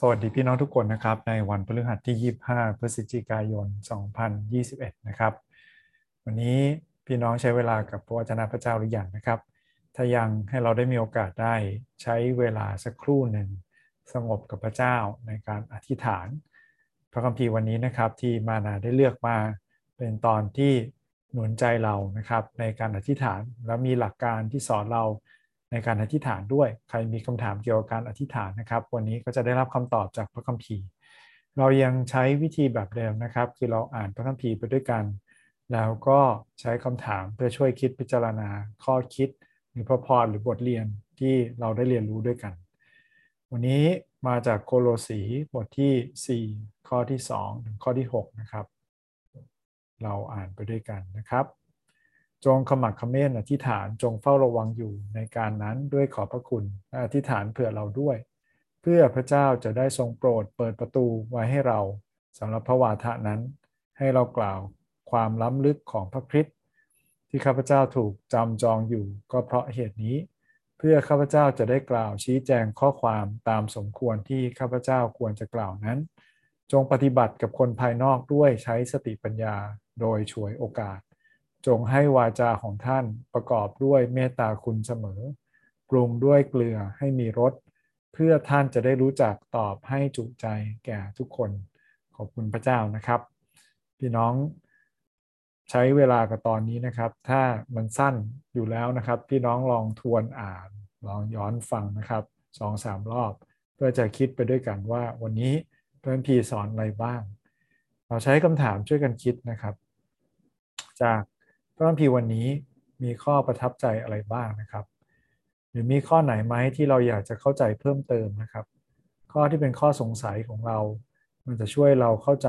สวัสดีพี่น้องทุกคนนะครับ ในวันพฤหัสที่ 25 พฤศจิกายน 2021 นะครับ วันนี้พี่น้องใช้เวลากับพระวจนะพระเจ้าหรือยังนะครับ ถ้ายังให้เราได้มีโอกาสได้ใช้เวลาสักครู่หนึ่งสงบกับพระเจ้าในการอธิษฐาน พระคัมภีร์วันนี้นะครับที่มานาได้เลือกมาเป็นตอนที่หนุนใจเรานะครับ ในการอธิษฐานและมีหลักการที่สอนเรา ในการอธิษฐานด้วย ใครมีคำถามเกี่ยวกับการอธิษฐานนะครับ วันนี้ก็จะได้รับคำตอบจากพระคัมภีร์ เรายังใช้วิธีแบบเดิมนะครับ คือเราอ่านพระคัมภีร์ไปด้วยกัน แล้วก็ใช้คำถามเพื่อช่วยคิดพิจารณา ข้อคิดหรือพระพรหรือบทเรียนที่เราได้เรียนรู้ด้วยกัน วันนี้มาจากโคโลสีบทที่ 4 ข้อที่ 2 ถึงข้อที่ 6 นะครับ เราอ่านไปด้วยกันนะครับ จงขมักขม้นอธิษฐานจงเฝ้าระวังอยู่ในการนั้นด้วยขอพระคุณอธิษฐานเผื่อเราด้วย เพื่อพระเจ้าจะได้ทรงโปรดเปิดประตูไว้ให้เราสำหรับพระวาทะนั้น ให้เรากล่าวความล้ำลึกของพระคริสต์ที่ข้าพเจ้าถูกจำจองอยู่ก็เพราะเหตุนี้ เพื่อข้าพเจ้าจะได้กล่าวชี้แจงข้อความตามสมควรที่ข้าพเจ้าควรจะกล่าวนั้น จงปฏิบัติกับคนภายนอกด้วยใช้สติปัญญาโดยช่วยโอกาส จงให้วาจาของท่านประกอบด้วยเมตตาคุณเสมอ ปรุงด้วยเกลือให้มีรสเพื่อท่านจะได้รู้จักตอบให้จุใจแก่ทุกคน ขอบคุณพระเจ้านะครับ พี่น้องใช้เวลากับตอนนี้นะครับ ถ้ามันสั้นอยู่แล้วนะครับ พี่น้องลองทวนอ่าน ลองย้อนฟังนะครับสองสามรอบ เพื่อจะคิดไปด้วยกันว่าวันนี้เพื่อนพีสอนอะไรบ้าง เราใช้คำถามช่วยกันคิดนะครับ จาก ระคัมภีร์วันนี้มีข้อประทับใจอะไรบ้างนะครับ หรือมีข้อไหนไหมที่เราอยากจะเข้าใจเพิ่มเติมนะครับ ข้อที่เป็นข้อสงสัยของเรา มันจะช่วยเราเข้าใจ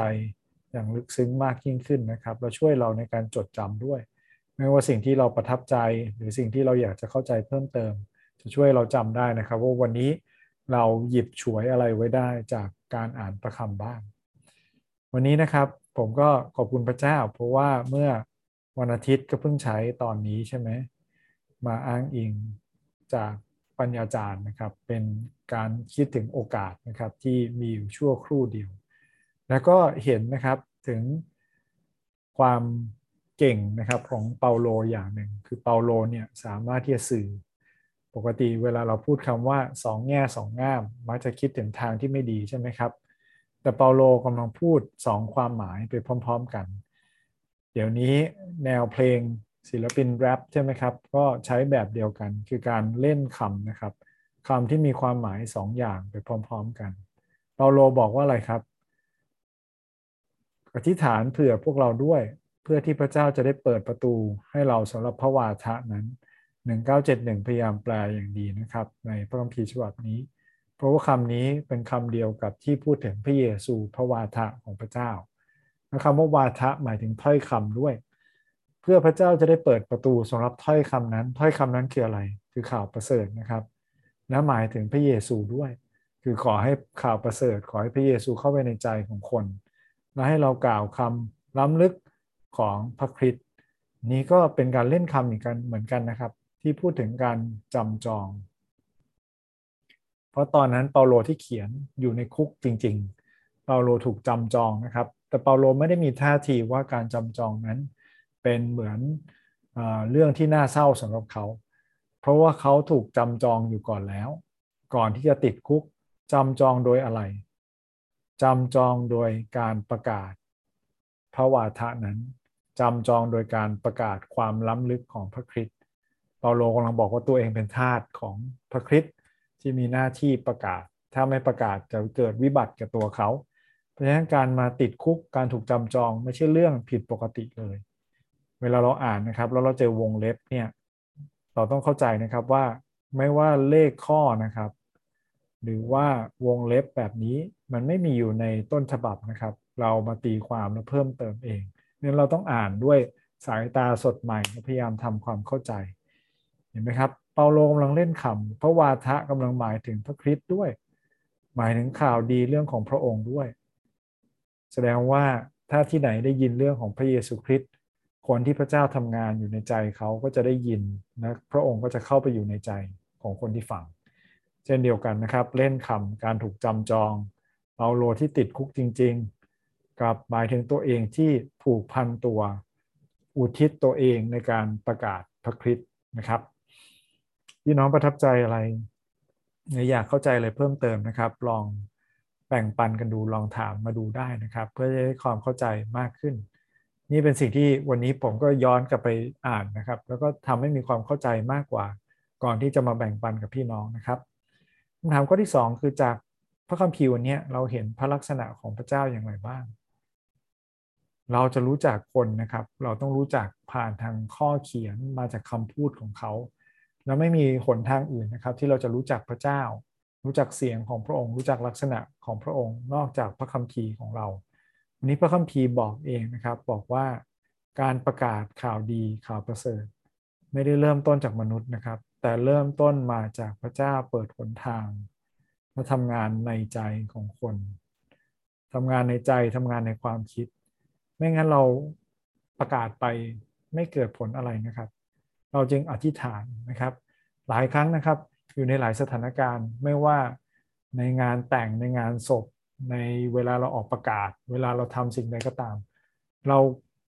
อย่างลึกซึ้งมากยิ่งขึ้นนะครับและช่วยเราในการจดจำด้วย ไม่ว่าสิ่งที่เราประทับใจ หรือสิ่งที่เราอยากจะเข้าใจเพิ่มเติม จะช่วยเราจำได้นะครับ ว่าวันนี้เราหยิบฉวยอะไรไว้ได้จากการอ่านประคำบ้าง วันนี้นะครับผมก็ขอบคุณพระเจ้า เพราะว่าเมื่อ วันอาทิตย์ก็เพิ่งใช้ตอนนี้ใช่ไหมมาอ้างอิงจากปัญญาจารย์นะครับ เป็นการคิดถึงโอกาสนะครับที่มีอยู่ชั่วครู่เดียว แล้วก็เห็นนะครับถึงความเก่งนะครับของเปาโลอย่างหนึ่ง คือเปาโลเนี่ยสามารถที่จะสื่อ ปกติเวลาเราพูดคำว่าสองแง่สองง่ามมักจะคิดถึงทางที่ไม่ดีใช่ไหมครับ แต่เปาโลกำลังพูดสองความหมายไปพร้อม ๆ กัน เดี๋ยวนี้แนวเพลงศิลปินแรปใช่ไหมครับ ก็ใช้แบบเดียวกัน คือการเล่นคำนะครับคำที่มีความหมายสองอย่างไปพร้อม ๆ กัน เปาโลบอกว่าอะไรครับอธิษฐานเผื่อพวกเราด้วย เพื่อที่พระเจ้าจะได้เปิดประตูให้เราสำหรับพระวาทะนั้น 1971 พยายามแปลอย่างดีนะครับ ในพระคัมภีร์ฉบับนี้ เพราะว่าคำนี้เป็นคำเดียวกับที่พูดถึงพระเยซูพระวาทะของพระเจ้า คำว่าวาทะหมายถึงถ้อยคำด้วย เพื่อพระเจ้าจะได้เปิดประตูสำหรับถ้อยคำนั้น ถ้อยคำนั้นคืออะไร คือข่าวประเสริฐนะครับและหมายถึงพระเยซูด้วย คือขอให้ข่าวประเสริฐ ขอให้พระเยซูเข้าไปในใจของคน และให้เรากล่าวคำล้ำลึกของพระคริสต์นี้ก็เป็นการเล่นคำอีกกันเหมือนกันนะครับ ที่พูดถึงการจำจอง เพราะตอนนั้นเปาโลที่เขียนอยู่ในคุกจริง ๆ เปาโลถูกจำจองนะครับ แต่เปาโลไม่ได้มีท่าทีว่าการจำจองนั้นเป็นเหมือนเอเรื่องที่น่าเศร้าสำหรับเขา เพราะว่าเขาถูกจำจองอยู่ก่อนแล้ว ก่อนที่จะติดคุกจำจองโดยอะไรจำจองโดยการประกาศพระวาทะนั้นจำจองโดยการประกาศความล้ำลึกของพระคริสต์เปาโลกำลังบอกว่าตัวเองเป็นทาสของพระคริสต์ที่มีหน้าที่ประกาศ ถ้าไม่ประกาศจะเกิดวิบัติกับตัวเขา เพราะฉะนั้นการมาติดคุกการถูกจำจองไม่ใช่เรื่องผิดปกติเลย เวลาเราอ่านนะครับ แล้วเราเจอวงเล็บเนี่ยเราต้องเข้าใจนะครับว่าไม่ว่าเลขข้อนะครับ หรือว่าวงเล็บแบบนี้มันไม่มีอยู่ในต้นฉบับนะครับ เรามาตีความและเพิ่มเติมเองเนี่ยเราต้องอ่านด้วยสายตาสดใหม่พยายามทำความเข้าใจ เห็นไหมครับ เปาโลกำลังเล่นคำพระวาทะกำลังหมายถึงพระคริสต์ด้วย หมายถึงข่าวดีเรื่องของพระองค์ด้วย แสดงว่าถ้าที่ไหนได้ยินเรื่องของพระเยซูคริสต์คนที่พระเจ้าทำงานอยู่ในใจเขาก็จะได้ยินนะพระองค์ก็จะเข้าไปอยู่ในใจของคนที่ฟัง เช่นเดียวกันนะครับ เล่นคำการถูกจำจองเปาโลที่ติดคุกจริง ๆ กับหมายถึงตัวเองที่ผูกพันตัวอุทิศตัวเองในการประกาศพระคริสต์นะครับพี่น้องประทับใจอะไรอยากเข้าใจอะไรเพิ่มเติมนะครับ ลอง บ่งปันกันดูลองถามมาดูได้นะครับ เพื่อจะได้ความเข้าใจมากขึ้น นี่เป็นสิ่งที่วันนี้ผมก็ย้อนกลับไปอ่านนะครับ แล้วก็ทำให้มีความเข้าใจมากกว่า ก่อนที่จะมาแบ่งปันกับพี่น้องนะครับคำถามข้อที่ 2 คือจากพระคัมภีร์วันนี้เราเห็นพระลักษณะของพระเจ้าอย่างไรบ้าง เราจะรู้จักคนนะครับ เราต้องรู้จักผ่านทางข้อเขียนมาจากคำพูดของเขา แล้วไม่มีหนทางอื่นนะครับ ที่เราจะรู้จักพระเจ้า รู้จักเสียงของพระองค์ รู้จักลักษณะของพระองค์ นอกจากพระคัมภีร์ของเราวันนี้พระคัมภีร์บอกเองนะครับ บอกว่าการประกาศข่าวดีข่าวประเสริฐ ไม่ได้เริ่มต้นจากมนุษย์นะครับ แต่เริ่มต้นมาจากพระเจ้าเปิดหนทางมาทำงานในใจของคนทำงานในใจทำงานในความคิด ไม่งั้นเราประกาศไปไม่เกิดผลอะไรนะครับ เราจึงอธิษฐานนะครับ หลายครั้งนะครับ อยู่ในหลายสถานการณ์ไม่ว่าในงานแต่งในงานศพ ในเวลาเราออกประกาศ เวลาเราทำสิ่งใดก็ตาม เรา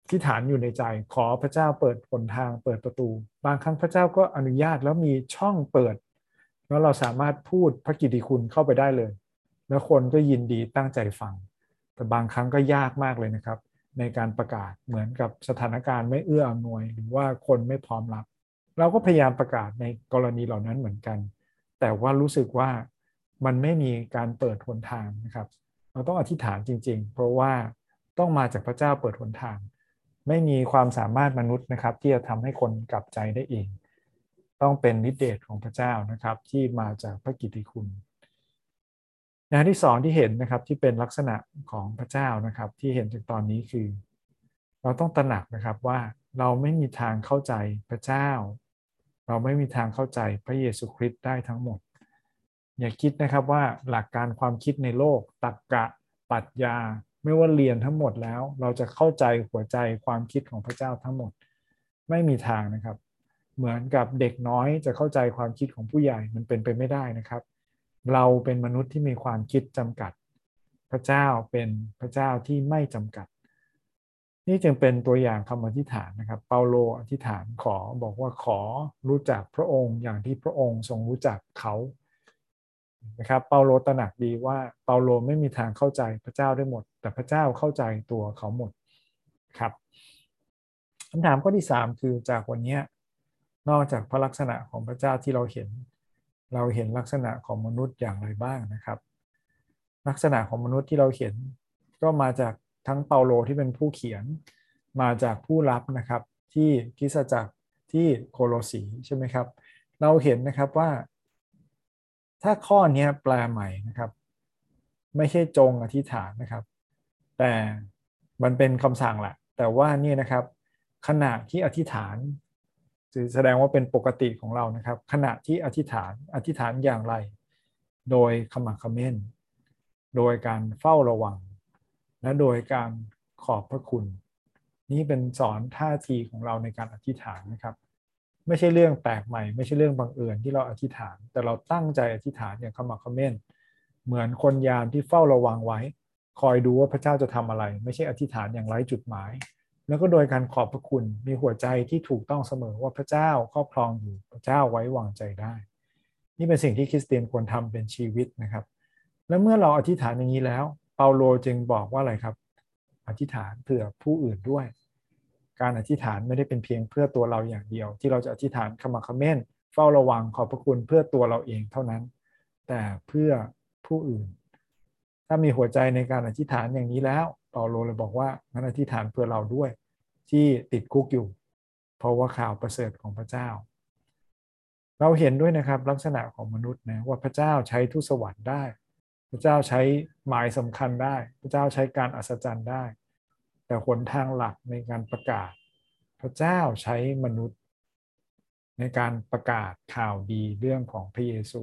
ที่ฐานอยู่ในใจขอพระเจ้าเปิดผลทางเปิดประตู บางครั้งพระเจ้าก็อนุญาตแล้วมีช่องเปิด แล้วเราสามารถพูดพระกิตติคุณเข้าไปได้เลย แล้วคนก็ยินดีตั้งใจฟัง แต่บางครั้งก็ยากมากเลยนะครับ ในการประกาศเหมือนกับสถานการณ์ไม่เอื้ออำนวย หรือว่าคนไม่พร้อมรับ เราก็พยายามประกาศในกรณีเหล่านั้นเหมือนกัน แต่ว่ารู้สึกว่ามันไม่มีการเปิดหนทางนะครับ เราต้องอธิษฐานจริง ๆ เพราะว่าต้องมาจากพระเจ้าเปิดหนทาง ไม่มีความสามารถมนุษย์นะครับ ที่จะทำให้คนกลับใจได้เอง ต้องเป็นนิเดชของพระเจ้านะครับ ที่มาจากพระกิตติคุณอย่างที่สองที่เห็นนะครับที่เป็นลักษณะของพระเจ้านะครับ ที่เห็นจากตอนนี้คือ เราต้องตระหนักนะครับว่า เราไม่มีทางเข้าใจพระเจ้า เราไม่มีทางเข้าใจพระเยซูคริสต์ได้ทั้งหมด อย่าคิดนะครับว่าหลักการความคิดในโลกตักกะปัจญาไม่ว่าเรียนทั้งหมดแล้ว เราจะเข้าใจหัวใจความคิดของพระเจ้าทั้งหมด ไม่มีทางนะครับ เหมือนกับเด็กน้อยจะเข้าใจความคิดของผู้ใหญ่มันเป็นไปไม่ได้นะครับ เราเป็นมนุษย์ที่มีความคิดจำกัด พระเจ้าเป็นพระเจ้าที่ไม่จำกัด นี่จึงเป็นตัวอย่างคำอธิษฐานนะครับ เปาโลอธิษฐานขอบอกว่าขอรู้จักพระองค์อย่างที่พระองค์ทรงรู้จักเขานะครับเปาโลตระหนักดีว่าเปาโลไม่มีทางเข้าใจพระเจ้าได้หมด แต่พระเจ้าเข้าใจตัวเขาหมดครับคำถามข้อที่ 3 คือจากวันนี้นอกจากพระลักษณะของพระเจ้าที่เราเห็น เราเห็นลักษณะของมนุษย์อย่างไรบ้างนะครับ ลักษณะของมนุษย์ที่เราเห็นก็มาจาก ทั้งเปาโลที่เป็นผู้เขียนมาจากผู้รับนะครับที่คิสจักรที่โคโลสีใช่ไหมครับ เราเห็นนะครับว่า ถ้าข้อนี้แปลใหม่นะครับ ไม่ใช่จงอธิษฐานนะครับ แต่มันเป็นคำสั่งแหละแต่ว่านี่นะครับ ขณะที่อธิษฐานแสดงว่าเป็นปกติของเรานะครับ ขณะที่อธิษฐานอธิษฐานอย่างไร โดยขมักขม้น โดยการเฝ้าระวัง และโดยการขอบพระคุณ นี่เป็นสอนท่าทีของเราในการอธิษฐานนะครับ ไม่ใช่เรื่องแปลกใหม่ ไม่ใช่เรื่องบังเอิญที่เราอธิษฐาน แต่เราตั้งใจอธิษฐานอย่างขมักขม้นเหมือนคนยามที่เฝ้าระวังไว้ คอยดูว่าพระเจ้าจะทำอะไร ไม่ใช่อธิษฐานอย่างไร้จุดหมาย แล้วก็โดยการขอบพระคุณมีหัวใจที่ถูกต้องเสมอว่าพระเจ้าครอบครองอยู่พระเจ้าไว้วางใจได้ นี่เป็นสิ่งที่คริสเตียนควรทำเป็นชีวิตนะครับ และเมื่อเราอธิษฐานอย่างนี้แล้ว เปาโลจึงบอกว่าอะไรครับ อธิษฐานเผื่อผู้อื่นด้วย การอธิษฐานไม่ได้เป็นเพียงเพื่อตัวเราอย่างเดียว ที่เราจะอธิษฐานขมักขม้น เฝ้าระวังขอบพระคุณเพื่อตัวเราเองเท่านั้น แต่เพื่อผู้อื่น ถ้ามีหัวใจในการอธิษฐานอย่างนี้แล้วเปาโลเลยบอกว่างั้นอธิษฐานเพื่อเราด้วย ที่ติดคุกอยู่ เพราะว่าข่าวประเสริฐของพระเจ้า เราเห็นด้วยนะครับลักษณะของมนุษย์นะว่าพระเจ้าใช้ทุสวรรค์ได้ พระเจ้าใช้หมายสำคัญได้ พระเจ้าใช้การอัศจรรย์ได้ แต่หนทางหลักในการประกาศ พระเจ้าใช้มนุษย์ ในการประกาศข่าวดีเรื่องของพระเยซู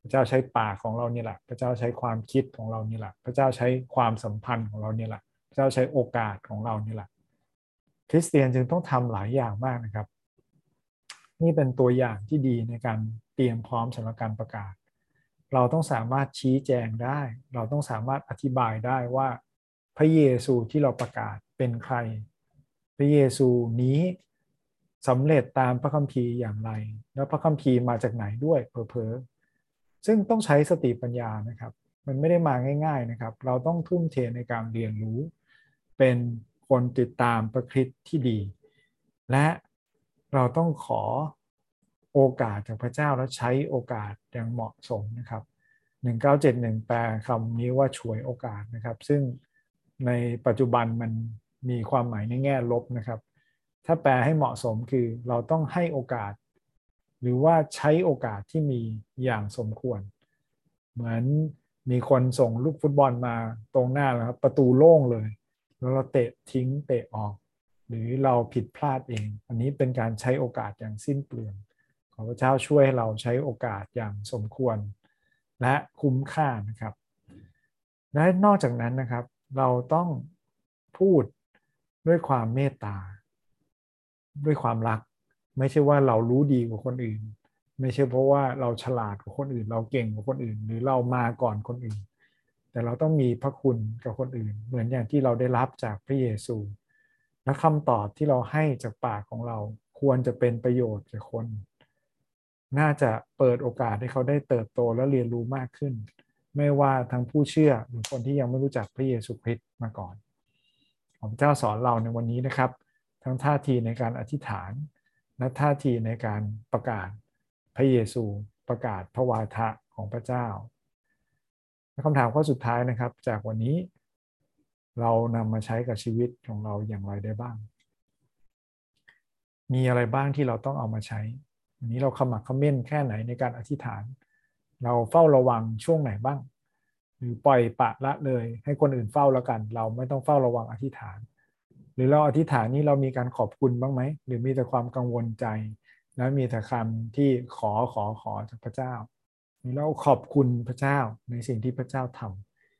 พระเจ้าใช้ปากของเรานี่แหละ พระเจ้าใช้ความคิดของเรานี่แหละ พระเจ้าใช้ความสัมพันธ์ของเรานี่แหละ พระเจ้าใช้โอกาสของเรานี่แหละ คริสเตียนจึงต้องทำหลายอย่างมากนะครับ นี่เป็นตัวอย่างที่ดีในการเตรียมพร้อมสำหรับการประกาศ เราต้องสามารถชี้แจงได้ เราต้องสามารถอธิบายได้ว่า พระเยซูที่เราประกาศเป็นใคร พระเยซูนี้สำเร็จตามพระคัมภีร์อย่างไร แล้วพระคัมภีร์มาจากไหนด้วยเพอๆซึ่งต้องใช้สติปัญญานะครับ มันไม่ได้มาง่าย ๆนะครับ เราต้องทุ่มเทในการเรียนรู้ เป็นคนติดตามประคริสที่ดี และเราต้องขอ โอกาสจากพระเจ้าแล้วใช้โอกาสอย่างเหมาะสมนะครับ 1971 แปลคำนี้ว่าช่วยโอกาสนะครับ ซึ่งในปัจจุบันมันมีความหมายในแง่ลบนะครับ ถ้าแปลให้เหมาะสมคือเราต้องให้โอกาส หรือว่าใช้โอกาสที่มีอย่างสมควร เหมือนมีคนส่งลูกฟุตบอลมาตรงหน้าแล้วครับประตูโล่งเลย แล้วเราเตะทิ้งเตะออก หรือเราผิดพลาดเอง อันนี้เป็นการใช้โอกาสอย่างสิ้นเปลือง ขอพระเจ้าช่วยให้เราใช้โอกาสอย่างสมควร และคุ้มค่านะครับ และนอกจากนั้นนะครับ เราต้องพูดด้วยความเมตตา ด้วยความรัก ไม่ใช่ว่าเรารู้ดีกว่าคนอื่น ไม่ใช่เพราะว่าเราฉลาดกว่าคนอื่น เราเก่งกว่าคนอื่น หรือเรามาก่อนคนอื่น แต่เราต้องมีพระคุณกับคนอื่น เหมือนอย่างที่เราได้รับจากพระเยซู และคำตอบที่เราให้จากปากของเราควรจะเป็นประโยชน์แก่คน น่าจะเปิดโอกาสให้เขาได้เติบโตและเรียนรู้มากขึ้น ไม่ว่าทั้งผู้เชื่อหรือคนที่ยังไม่รู้จักพระเยซูคริสต์มาก่อน ผมเจ้าสอนเราในวันนี้นะครับ ทั้งท่าทีในการอธิษฐาน และท่าทีในการประกาศพระเยซูประกาศพระวาทะของพระเจ้าคำถามข้อสุดท้ายนะครับ จากวันนี้เรานำมาใช้กับชีวิตของเราอย่างไรได้บ้าง มีอะไรบ้างที่เราต้องเอามาใช้ นนี้เราขมักขม้นแค่ไหนในการอธิษฐาน เราเฝ้าระวังช่วงไหนบ้าง หรือปล่อยปะละเลย ให้คนอื่นเฝ้าแล้วกัน เราไม่ต้องเฝ้าระวังอธิษฐาน หรือเราอธิษฐานนี้เรามีการขอบคุณบ้างไหม หรือมีแต่ความกังวลใจ แล้วมีแต่คำที่ขอขอขอจากพระเจ้าหรือเราขอบคุณพระเจ้าในสิ่งที่พระเจ้าท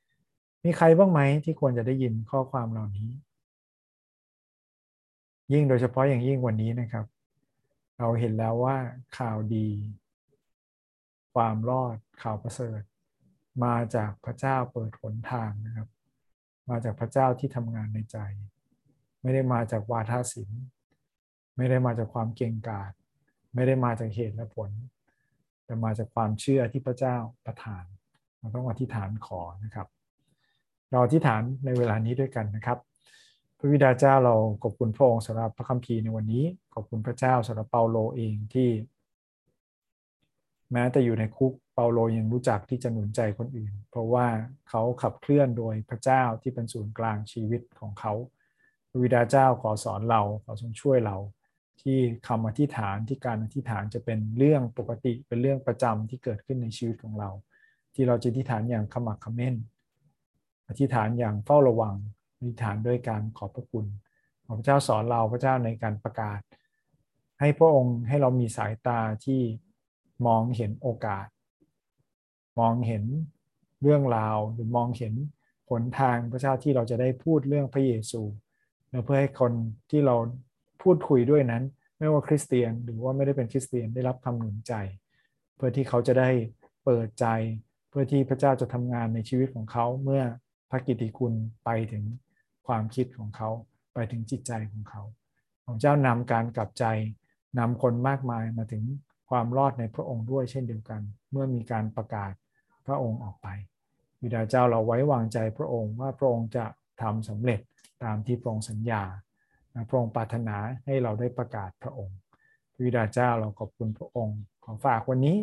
ำมีใครบ้างไหมที่ควรจะได้ยินข้อความเหล่านี้ยิ่งโดยเฉพาะอย่างยิ่งวันนี้นะครับ เราเห็นแล้วว่าข่าวดี ความรอดข่าวประเสริฐ มาจากพระเจ้าเปิดหนทางนะครับ มาจากพระเจ้าที่ทำงานในใจ ไม่ได้มาจากวาทศิลป์ ไม่ได้มาจากความเก่งกาจไม่ได้มาจากเหตุและผล แต่มาจากความเชื่อที่พระเจ้าประทานเราต้องอธิษฐานขอนะครับ เราอธิษฐานในเวลานี้ด้วยกันนะครับ ระวิดาเจ้าเราขอบคุณพระองค์สำหรับพระคัมภีร์ในวันนี้ ขอบคุณพระเจ้าสำหรับเปาโลเองที่ แม้แต่อยู่ในคุกเปาโลยังรู้จักที่จะหนุนใจคนอื่น เพราะว่าเขาขับเคลื่อนโดยพระเจ้าที่เป็นศูนย์กลางชีวิตของเขาพระวิดาเจ้าขอสอนเราขอทรงช่วยเรา ที่คำอธิษฐานที่การอธิษฐานจะเป็นเรื่องปกติเป็นเรื่องประจำที่เกิดขึ้นในชีวิตของเรา ที่เราจะอธิษฐานอย่างขมักขม้นอธิษฐานอย่างเฝ้าระวัง ธิษฐานด้วยการขอบพระคุณขอพระเจ้าสอนเราพระเจ้าในการประกาศ ให้พระองค์ให้เรามีสายตาที่มองเห็นโอกาส มองเห็นเรื่องราวหรือมองเห็นผลทางพระเจ้าที่เราจะได้พูดเรื่องพระเยซูและเพื่อให้คนที่เราพูดคุยด้วยนั้น ไม่ว่าคริสเตียนหรือว่าไม่ได้เป็นคริสเตียนได้รับคำหนุนใจ เพื่อที่เขาจะได้เปิดใจ เพื่อที่พระเจ้าจะทำงานในชีวิตของเขาเมื่อพระกิติคุณไปถึง ความคิดของเขาไปถึงจิตใจของเขา ของเจ้านำการกลับใจนำคนมากมายมาถึงความรอดในพระองค์ด้วยเช่นเดียวกัน เมื่อมีการประกาศพระองค์ออกไปบิดาเจ้าเราไว้วางใจพระองค์ว่าพระองค์จะทำสำเร็จตามที่พระองค์สัญญาพระองค์ปรารถนาให้เราได้ประกาศพระองค์บิดาเจ้าเราขอบคุณพระองค์ ขอฝากวันนี้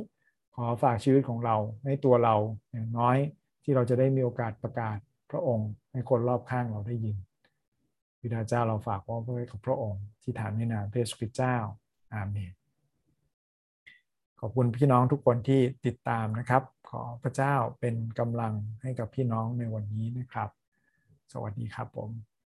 ขอฝากชีวิตของเราให้ตัวเราอย่างน้อยที่เราจะได้มีโอกาสประกาศ พระองค์ให้คนรอบข้างเราได้ยินบิดาเจ้าเราฝากไว้กับพระองค์ที่ฐานในนามพระเยซูคริสต์เจ้าอาเมนขอบคุณพี่น้องทุกคนที่ติดตามนะครับ ขอพระเจ้าเป็นกำลังให้กับพี่น้องในวันนี้นะครับ สวัสดีครับผม